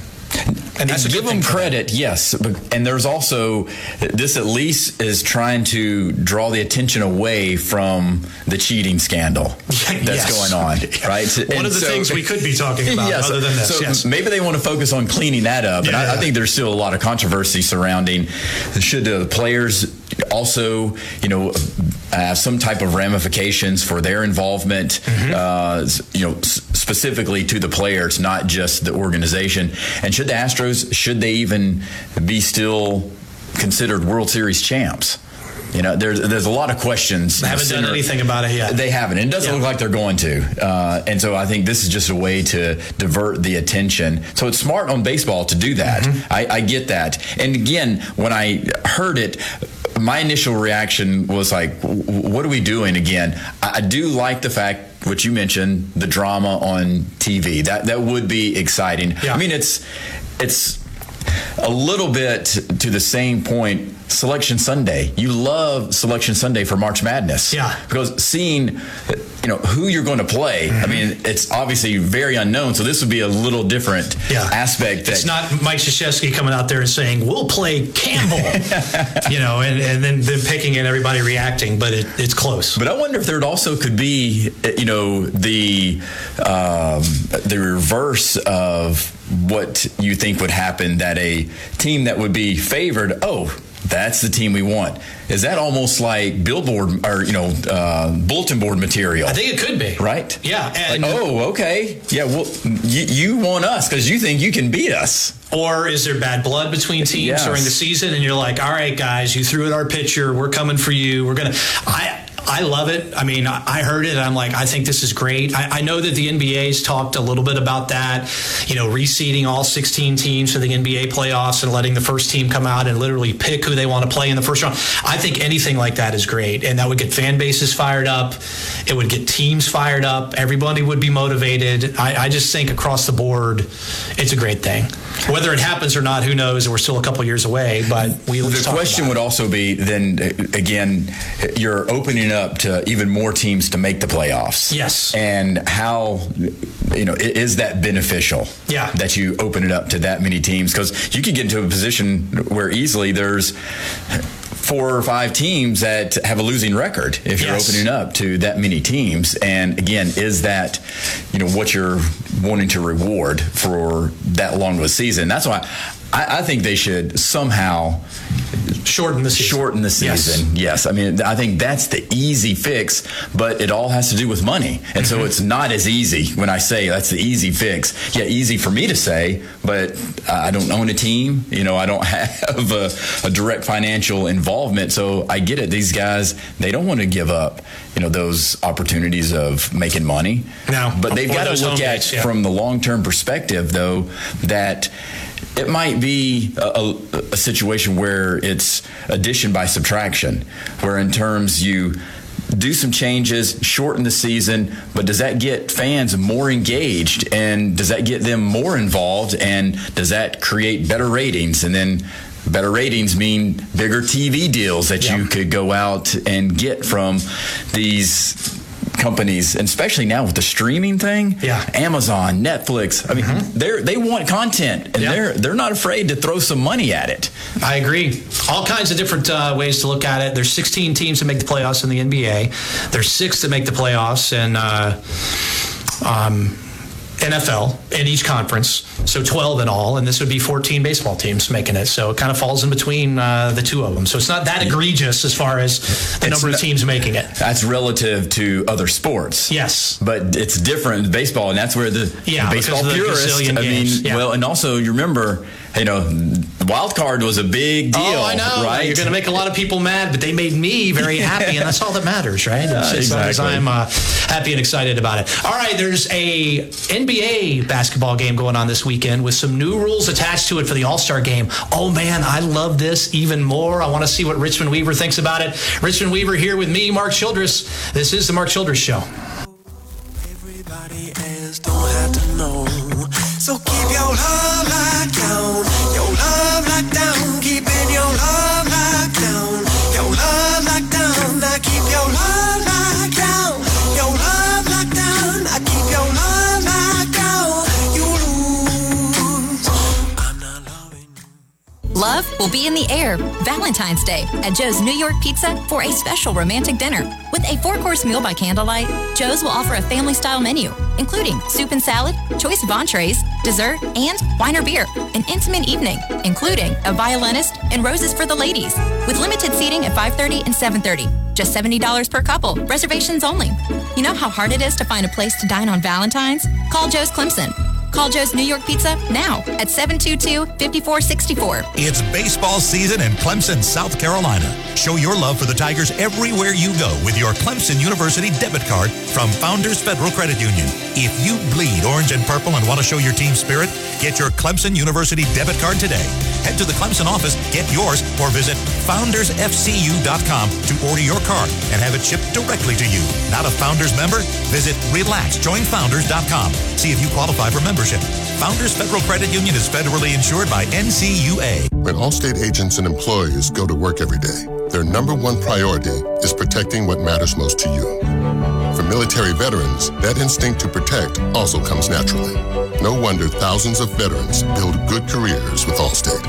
And that's give them credit, yes. But, and there's also this at least is trying to draw the attention away from the cheating scandal (laughs) that's Yes. going on, (laughs) right? One And of the things we could be talking about (laughs) Yes. other than this, So yes. maybe they want to focus on cleaning that up. And I, I Yeah. think there's still a lot of controversy surrounding should the players also, you know, have some type of ramifications for their involvement, Mm-hmm. uh, you know, specifically to the players, not just the organization. And should the Astros, should they even be still considered World Series champs? You know, there's there's a lot of questions. They haven't done anything about it yet. They haven't. And it doesn't Yeah. look like they're going to. Uh, and so I think this is just a way to divert the attention. So it's smart on baseball to do that. Mm-hmm. I, I get that. And again, when I heard it, my initial reaction was like, what are we doing again? I, I do like the fact what you mentioned, the drama on TV. That that would be exciting. I mean, it's it's a little bit to the same point. Selection Sunday. You love Selection Sunday for March Madness. Yeah. Because seeing, you know, who you're going to play. I mean, it's obviously very unknown. So this would be a little different aspect. That, It's not Mike Krzyzewski coming out there and saying, we'll play Campbell, (laughs) you know, and, and then them picking and everybody reacting, but it, it's close. But I wonder if there also could be, you know, the um, the reverse of what you think would happen. That a team that would be favored, oh, that's the team we want. Is that almost like billboard or you know uh, bulletin board material? I think it could be. Right? Yeah. Like, oh, okay. Yeah. Well, you, you want us because you think you can beat us. Or is there bad blood between teams Yes. during the season? And you're like, all right, guys, you threw at our pitcher. We're coming for you. We're going to. I. I love it. I mean, I heard it. And I'm like, I think this is great. I, I know that the NBA's talked a little bit about that, you know, reseeding all 16 teams for the NBA playoffs and letting the first team come out and literally pick who they want to play in the first round. I think anything like that is great. And that would get fan bases fired up. It would get teams fired up. Everybody would be motivated. I, I just think across the board, it's a great thing. Whether it happens or not, who knows? We're still a couple years away, but we The talk question would also be then again, you're opening up to even more teams to make the playoffs. Yes. And how, you know, is that beneficial? Yeah. That you open it up to that many teams because you could get into a position where easily there's four or five teams that have a losing record if you're Yes. opening up to that many teams. And again, is that, you know, what you're wanting to reward for that long of a season? That's why I, I think they should somehow shorten the season. Shorten the season. Yes. I mean, I think that's the easy fix, but it all has to do with money. And so mm-hmm. it's not as easy when I say that's the easy fix. Yeah, easy for me to say, but I don't own a team. You know, I don't (laughs) have a, a direct financial involvement. So I get it. These guys, they don't want to give up, you know, those opportunities of making money. No. But they've got to look at yeah. from the long term perspective, though, that it might be a, a, a situation where it's addition by subtraction, where in terms you do some changes, shorten the season, but does that get fans more engaged? And does that get them more involved? And does that create better ratings? And then better ratings mean bigger TV deals that you could go out and get from these companies, and especially now with the streaming thing. Yeah. Amazon, Netflix. I mean, they're they want content, and they're they're not afraid to throw some money at it. I agree. All kinds of different uh, ways to look at it. There's 16 teams that make the playoffs in the NBA. There's six that make the playoffs and. uh, um, NFL in each conference. So 12 in all, and this would be 14 baseball teams making it. So it kind of falls in between uh, the two of them. So it's not that egregious as far as the number of teams making it. That's relative to other sports. Yes. But it's different in baseball, and that's where the, Yeah, baseball the purist. I mean, Yeah. well, and also you remember, you know, wild card was a big deal. Oh, I know. Right? You're going to make a lot of people mad, but they made me very happy, and that's all that matters, right? Yeah, as long as exactly. I'm uh, happy and excited about it. All right, there's a NBA basketball game going on this weekend with some new rules attached to it for the All Star game. Oh man, I love this even more. I want to see what Richmond Weaver thinks about it. Richmond Weaver here with me, Mark Childress. This is the Mark Childress Show. So keep your love locked down, your love locked down, will be in the air Valentine's Day at Joe's New York Pizza for a special romantic dinner. With a four course meal by candlelight, Joe's will offer a family style menu, including soup and salad, choice of entrees, dessert, and wine or beer. An intimate evening, including a violinist and roses for the ladies, with limited seating at 5:30 and 7:30. Just $70 per couple, reservations only. You know how hard it is to find a place to dine on Valentine's? Call Joe's Clemson. Call Joe's New York Pizza now at 722 5464. It's baseball season in Clemson, South Carolina. Show your love for the Tigers everywhere you go with your Clemson University debit card from Founders Federal Credit Union. If you bleed orange and purple and want to show your team spirit, get your Clemson University debit card today. Head to the Clemson office, get yours, or visit foundersfcu.com to order your card and have it shipped directly to you. Not a Founders member? Visit relaxjoinfounders.com. See if you qualify for membership. Founders Federal Credit Union is federally insured by NCUA. When Allstate agents and employees go to work every day, their number one priority is protecting what matters most to you. For military veterans, that instinct to protect also comes naturally. No wonder thousands of veterans build good careers with Allstate.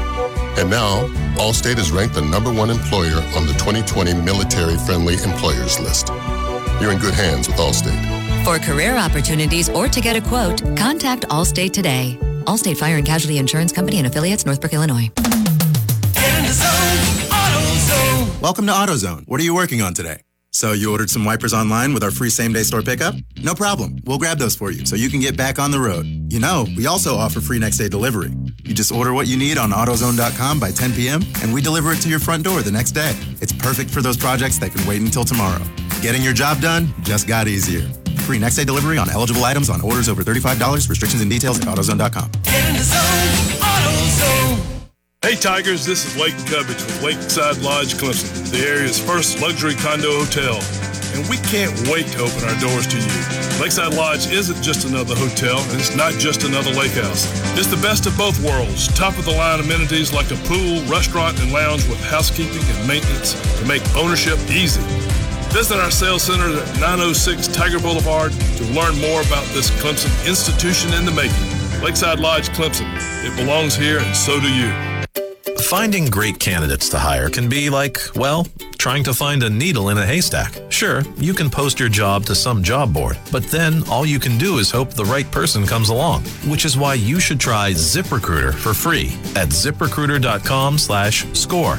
And now, Allstate is ranked the number one employer on the 2020 Military Friendly Employers list. You're in good hands with Allstate. For career opportunities or to get a quote, contact Allstate today. Allstate Fire and Casualty Insurance Company and affiliates, Northbrook, Illinois. Welcome to AutoZone. What are you working on today? So you ordered some wipers online with our free same-day store pickup? No problem. We'll grab those for you so you can get back on the road. You know, we also offer free next-day delivery. You just order what you need on AutoZone.com by 10 p.m. and we deliver it to your front door the next day. It's perfect for those projects that can wait until tomorrow. Getting your job done just got easier. Free next-day delivery on eligible items on orders over $35. Restrictions and details at AutoZone.com. Hey Tigers, this is Lake Cubbage with Lakeside Lodge Clemson, the area's first luxury condo hotel. And we can't wait to open our doors to you. Lakeside Lodge isn't just another hotel, and it's not just another lake house. It's the best of both worlds. Top of the line amenities like a pool, restaurant, and lounge with housekeeping and maintenance to make ownership easy. Visit our sales center at 906 Tiger Boulevard to learn more about this Clemson institution in the making. Lakeside Lodge Clemson. It belongs here, and so do you. Finding great candidates to hire can be like, well, trying to find a needle in a haystack. Sure, you can post your job to some job board, but then all you can do is hope the right person comes along, which is why you should try ZipRecruiter for free at ziprecruiter.com slash score.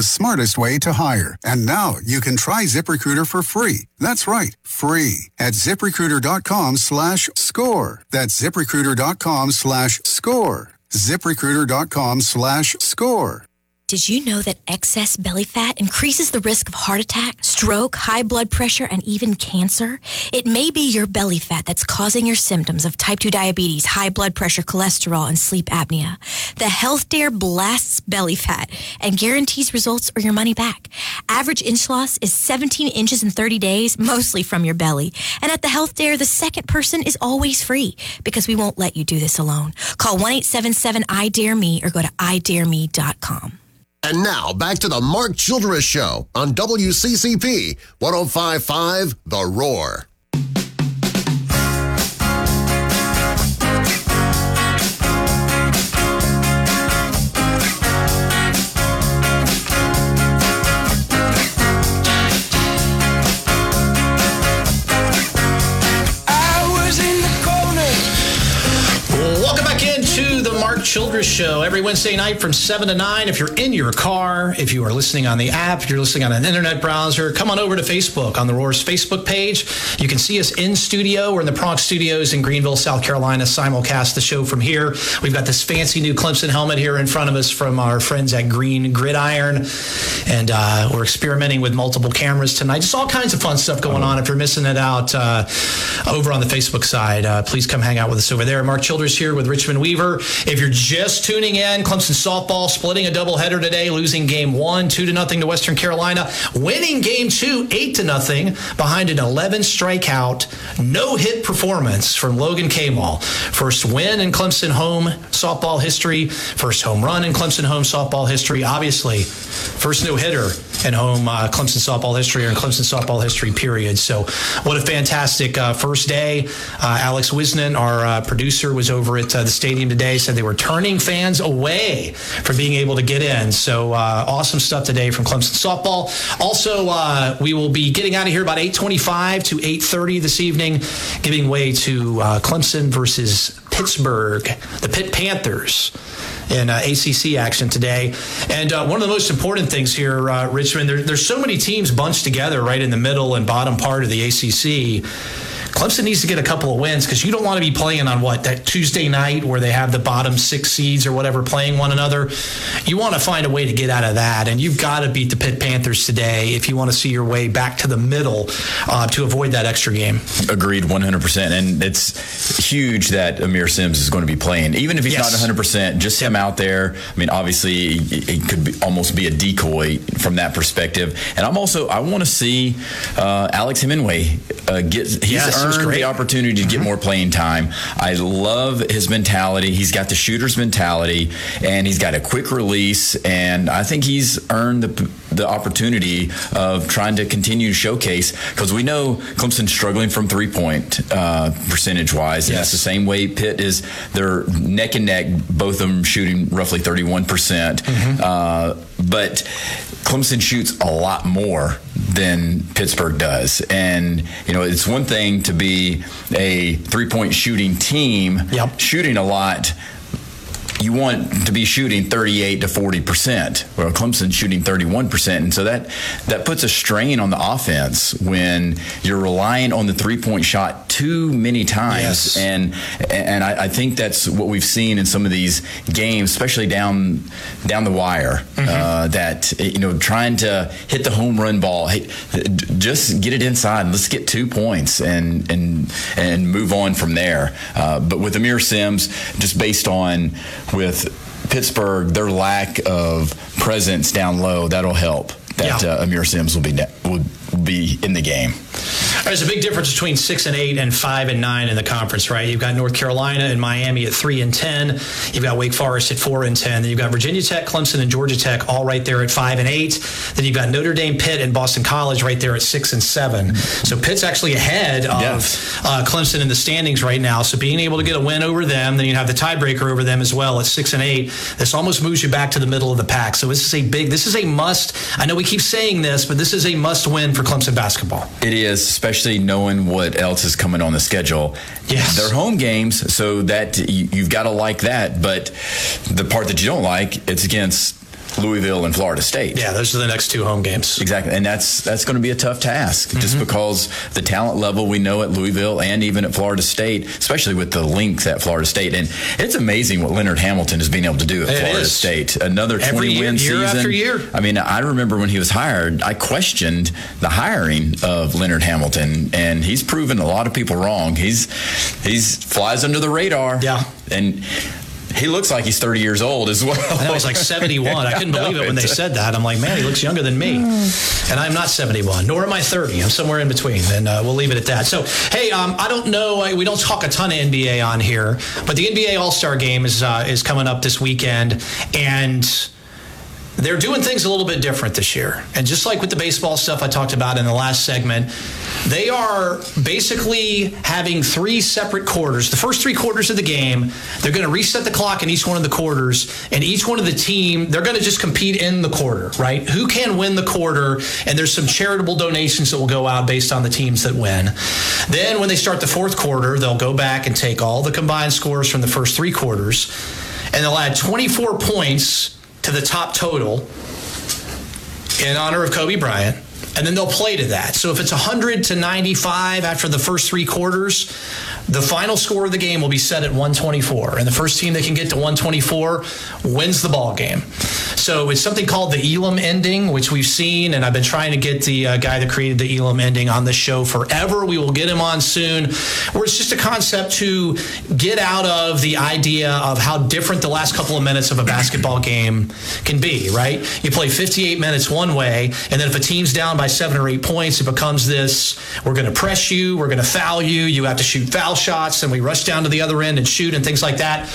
The smartest way to hire. And now you can try ZipRecruiter for free. That's right, free at ziprecruiter.com slash score. That's ziprecruiter.com slash score. ziprecruiter.com slash score. Did you know that excess belly fat increases the risk of heart attack, stroke, high blood pressure, and even cancer? It may be your belly fat that's causing your symptoms of type 2 diabetes, high blood pressure, cholesterol, and sleep apnea. The Health Dare blasts belly fat and guarantees results or your money back. Average inch loss is 17 inches in 30 days, mostly from your belly. And at the Health Dare, the second person is always free because we won't let you do this alone. Call 1 877 I Dare Me or go to idareme.com. And now back to the Mark Childress Show on WCCP 1055 The Roar. Mark Childress Show every Wednesday night from 7 to 9. If you're in your car, if you are listening on the app, if you're listening on an internet browser, come on over to Facebook on the Roar's Facebook page. You can see us in studio. We're in the Bronx Studios in Greenville, South Carolina, simulcast the show from here. We've got this fancy new Clemson helmet here in front of us from our friends at Green Gridiron. And uh, we're experimenting with multiple cameras tonight. Just all kinds of fun stuff going on. If you're missing it out uh, over on the Facebook side, uh, please come hang out with us over there. Mark Childress here with Richmond Weaver. If you're just tuning in, Clemson softball splitting a doubleheader today, losing game one, two to nothing to Western Carolina, winning game two, eight to nothing, behind an 11 strikeout, no hit performance from Logan Caymol. First win in Clemson home softball history, first home run in Clemson home softball history. Obviously, first no hitter in home uh, Clemson softball history or Clemson softball history, period. So, what a fantastic uh, first day. Uh, Alex Wisnan, our uh, producer, was over at uh, the stadium today, said they were turning fans away from being able to get in. So, awesome stuff today from Clemson softball. Also, we will be getting out of here about 8.25 to 8.30 this evening, giving way to Clemson versus Pittsburgh, the Pitt Panthers in uh, ACC action today. And uh, one of the most important things here, uh, Richmond, there, there's so many teams bunched together right in the middle and bottom part of the ACC. Clemson needs to get a couple of wins because you don't want to be playing on what that Tuesday night where they have the bottom six seeds or whatever playing one another. You want to find a way to get out of that, and you've got to beat the Pitt Panthers today if you want to see your way back to the middle uh, to avoid that extra game. Agreed, 100%. And it's huge that Aamir Simms is going to be playing. Even if he's Yes. not 100%, just him out there. I mean, obviously, it could be, almost be a decoy from that perspective. And I'm also, I want to see uh, Alex Hemenway uh, get, he's Yes, earned great. the opportunity to get more playing time. I love his mentality. He's got the shooter's mentality, and he's got a quick release. And I think he's earned the, the opportunity of trying to continue to showcase because we know Clemson's struggling from three point uh, percentage wise. And that's the same way Pitt is. They're neck and neck, both of them shooting roughly 31%. percent Uh, but Clemson shoots a lot more than Pittsburgh does. And, you know, it's one thing to be a three point shooting team, shooting a lot. You want to be shooting 38 to 40 percent, Well, Clemson's shooting 31 percent, and so that that puts a strain on the offense when you're relying on the three point shot too many times. And and I, I think that's what we've seen in some of these games, especially down down the wire. Uh, that you know, trying to hit the home run ball, hey, just get it inside. Let's get two points and and and move on from there. Uh, but with Aamir Simms, just based on with Pittsburgh, their lack of presence down low, that'll help. That Yeah. uh, Aamir Simms will be ne- would be in the game. There's a big difference between six and eight and five and nine in the conference, right? You've got North Carolina and Miami at three and ten. You've got Wake Forest at four and ten. Then you've got Virginia Tech, Clemson, and Georgia Tech all right there at five and eight. Then you've got Notre Dame, Pitt, and Boston College right there at six and seven. So Pitt's actually ahead of uh, Clemson in the standings right now. So being able to get a win over them, then you have the tiebreaker over them as well at six and eight. This almost moves you back to the middle of the pack. So this is a big. This is a must. I know we keep saying this, but this is a must win for Clemson basketball. It is, especially knowing what else is coming on the schedule. Yes. They're home games, so that you, you've got to like that. But the part that you don't like, it's against Louisville and Florida State. Yeah, those are the next two home games. Exactly, and that's that's going to be a tough task, just Mm-hmm. because the talent level we know at Louisville and even at Florida State, especially with the length at Florida State, and it's amazing what Leonard Hamilton has been able to do at It Florida is. State. Another twenty year- win year season, after year. I mean, I remember when he was hired, I questioned the hiring of Leonard Hamilton, and he's proven a lot of people wrong. He's he's flies under the radar. Yeah, and. He looks like he's 30 years old as well. I know he's like 71. I couldn't believe it when they (laughs) said that. I'm like, man, he looks younger than me. And I'm not 71, nor am I 30. I'm somewhere in between. And uh, we'll leave it at that. So, hey, um, I don't know. I- We don't talk a ton of NBA on here, but the NBA All Star game is uh, is coming up this weekend, and they're doing things a little bit different this year. And just like with the baseball stuff I talked about in the last segment, they are basically having three separate quarters. The first three quarters of the game, they're going to reset the clock in each one of the quarters, and each one of the team, they're going to just compete in the quarter, right? Who can win the quarter? And there's some charitable donations that will go out based on the teams that win. Then when they start the fourth quarter, they'll go back and take all the combined scores from the first three quarters, and they'll add 24 points to the top total in honor of Kobe Bryant. And then they'll play to that. So if it's 100 to 95 after the first three quarters, the final score of the game will be set at 124. And the first team that can get to 124 wins the ball game. So it's something called the Elam ending, which we've seen. And I've been trying to get the uh, guy that created the Elam ending on this show forever. We will get him on soon. Where it's just a concept to get out of the idea of how different the last couple of minutes of a basketball game can be, right? You play 58 minutes one way, and then if a team's down by seven or eight points, it becomes this we're going to press you, we're going to foul you, you have to shoot foul shots, and we rush down to the other end and shoot and things like that.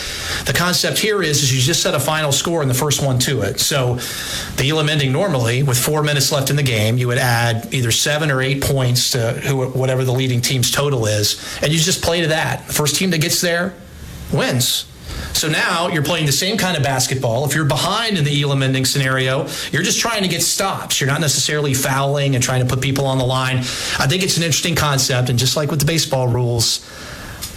The concept here is, is you just set a final score and the first one to it. So the Elam ending normally, with four minutes left in the game, you would add either seven or eight points to who, whatever the leading team's total is, and you just play to that. The first team that gets there wins. So now you're playing the same kind of basketball. If you're behind in the Elam ending scenario, you're just trying to get stops. You're not necessarily fouling and trying to put people on the line. I think it's an interesting concept. And just like with the baseball rules,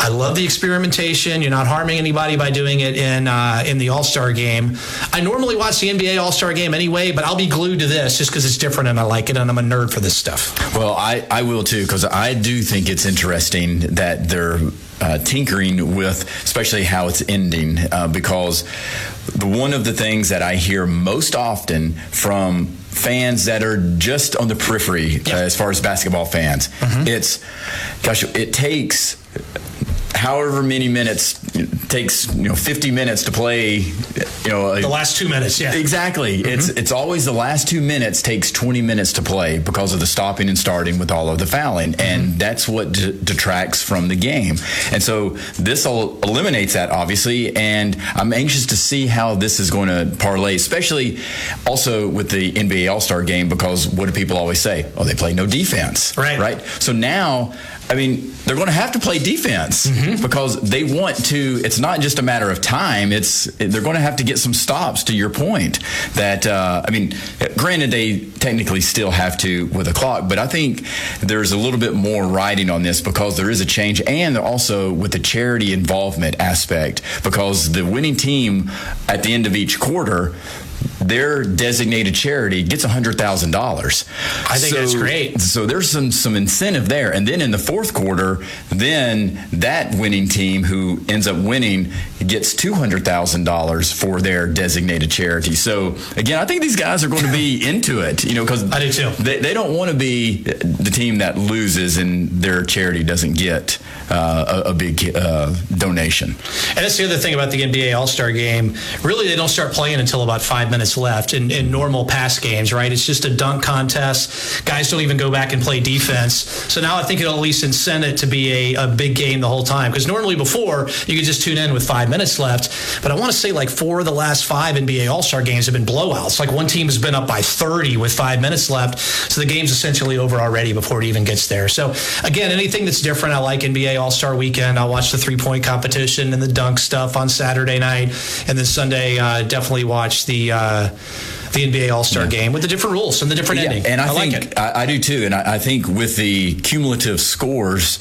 I love the experimentation. You're not harming anybody by doing it in uh, in the All Star game. I normally watch the NBA All Star game anyway, but I'll be glued to this just because it's different and I like it and I'm a nerd for this stuff. Well, I, I will too, because I do think it's interesting that they're uh, tinkering with, especially how it's ending, uh, because the, one of the things that I hear most often from fans that are just on the periphery uh, as far as basketball fans, it's, gosh, it takes however many minutes takes you know 50 minutes to play you know The last two minutes, yeah. exactly. Mm-hmm. It's it's always the last two minutes takes 20 minutes to play because of the stopping and starting with all of the fouling mm-hmm. and that's what d- detracts from the game. And so this el- eliminates that obviously and i'm anxious to see how this is going to parlay especially also with the nba all-star game because what do people always say? Oh they play no defense. Right. Right? So now I mean, they're going to have to play defense because they want to. It's not just a matter of time. It's they're going to have to get some stops. To your point, that uh, I mean, granted they technically still have to with a clock, but I think there's a little bit more riding on this because there is a change, and also with the charity involvement aspect because the winning team at the end of each quarter. Their designated charity gets hundred thousand dollars. I think that's great. So there's some some incentive there, and then in the fourth quarter, then that winning team who ends up winning gets two hundred thousand dollars for their designated charity. So again, I think these guys are going to be (laughs) into it, you know, because I do too. They, they don't want to be the team that loses and their charity doesn't get uh, a, a big uh, donation. And that's the other thing about the NBA All Star game. Really, they don't start playing until about five minutes left in, in normal pass games, right? It's just a dunk contest. Guys don't even go back and play defense. So now I think it'll at least incent it to be a, a big game the whole time. Because normally before, you could just tune in with five minutes left. But I want to say like four of the last five NBA All Star games have been blowouts. Like one team has been up by 30 with five minutes left. So the game's essentially over already before it even gets there. So again, anything that's different, I like NBA All Star weekend. I'll watch the three point competition and the dunk stuff on Saturday night. And then Sunday, uh, definitely watch the. Uh, the NBA All Star game with the different rules and the different Yeah, ending. and I, like think it. I, I do too. And I, I think with the cumulative scores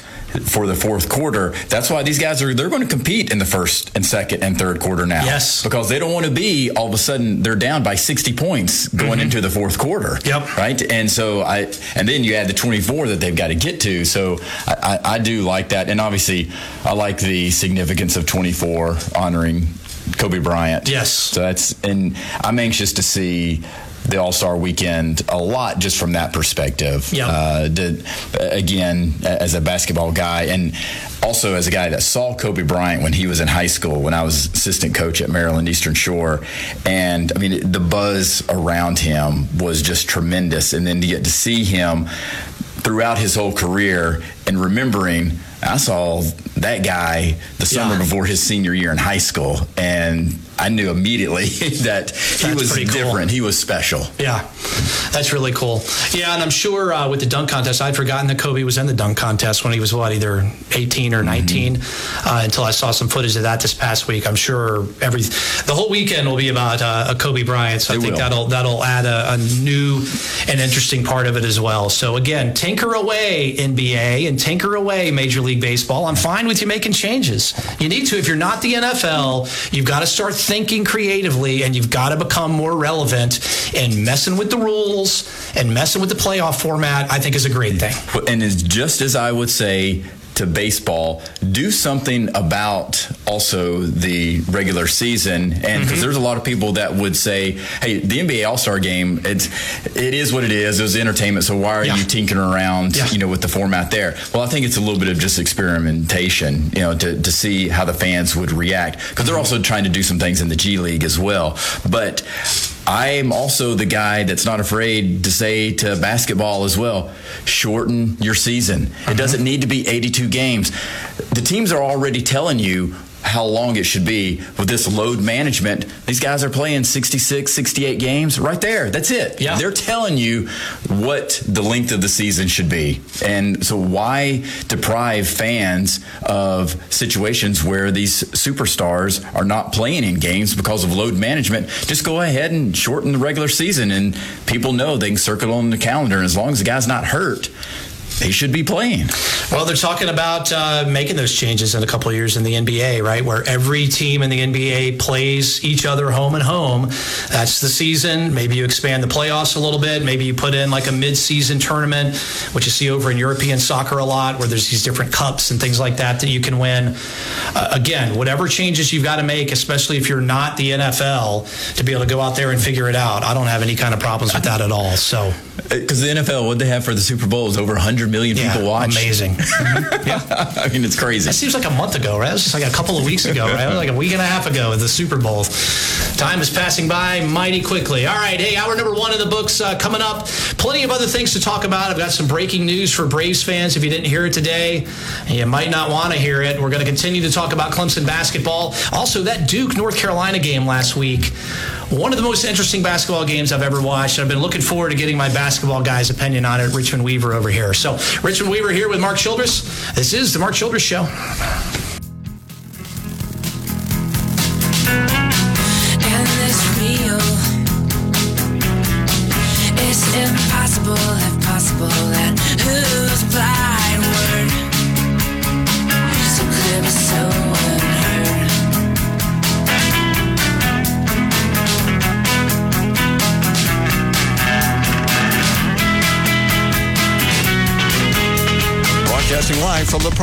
for the fourth quarter, that's why these guys are they're going to compete in the first and second and third quarter now. Yes. because they don't want to be all of a sudden they're down by sixty points going into the fourth quarter. Mm-hmm. Yep. Right. And so I and then you add the twenty four that they've got to get to. So I, I, I do like that, and obviously I like the significance of twenty four honoring Kobe Bryant. Yes. So that's and I'm anxious to see the All Star Weekend a lot just from that perspective. Yep. Uh, the, again, as a basketball guy, and also as a guy that saw Kobe Bryant when he was in high school, when I was assistant coach at Maryland Eastern Shore, and I mean the buzz around him was just tremendous, and then to get to see him throughout his whole career and remembering I saw that guy the summer Yeah. before his senior year in high school, and I knew immediately (laughs) that he That's was cool. different. He was special. Yeah, that's really cool. Yeah, and I'm sure uh, with the dunk contest, I'd forgotten that Kobe was in the dunk contest when he was what, either 18 or 19, uh, until I saw some footage of that this past week. I'm sure every the whole weekend will be about uh, a Kobe Bryant. So I It think will. that'll that'll add a, a new and interesting part of it as well. So again, tinker away NBA and tinker away Major League Baseball. I'm fine with you making changes. You need to if you're not the NFL. You've got to start thinking creatively and you've got to become more relevant. And messing with the rules and messing with the playoff format, I think, is a great thing. And it's just as I would say to baseball, do something about also the regular season. And because mm-hmm. there's a lot of people that would say, "Hey, the NBA All Star Game, it's it is what it is. It was entertainment. So why are you tinkering around, you know, with the format there?" Well, I think it's a little bit of just experimentation, you know, to to see how the fans would react because they're mm-hmm. also trying to do some things in the G League as well. But I'm also the guy that's not afraid to say to basketball as well shorten your season. It uh-huh. doesn't need to be 82 games. The teams are already telling you how long it should be with this load management. These guys are playing 66, 68 games right there. That's it. Yeah. They're telling you what the length of the season should be. And so why deprive fans of situations where these superstars are not playing in games because of load management? Just go ahead and shorten the regular season and people know they can circle on the calendar. And as long as the guy's not hurt, they should be playing. Well, they're talking about uh, making those changes in a couple of years in the NBA, right? Where every team in the NBA plays each other home and home. That's the season. Maybe you expand the playoffs a little bit. Maybe you put in like a mid-season tournament, which you see over in European soccer a lot, where there's these different cups and things like that that you can win. Uh, again, whatever changes you've got to make, especially if you're not the NFL, to be able to go out there and figure it out. I don't have any kind of problems with that at all. So. (laughs) Because the NFL, what they have for the Super Bowl is over 100 million Yeah, people watch. amazing. (laughs) yeah I mean, it's crazy. It seems like a month ago, right? It was just like a couple of weeks ago, right? Like a week and a half ago at the Super Bowl. Time is passing by mighty quickly. All right, hey, hour number one in the books uh, coming up. Plenty of other things to talk about. I've got some breaking news for Braves fans. If you didn't hear it today, you might not want to hear it. We're going to continue to talk about Clemson basketball. Also, that Duke North Carolina game last week. One of the most interesting basketball games I've ever watched. I've been looking forward to getting my basketball guy's opinion on it. Richmond Weaver over here. So, Richmond Weaver here with Mark Childress. This is the Mark Childress Show. Broadcasting live from the.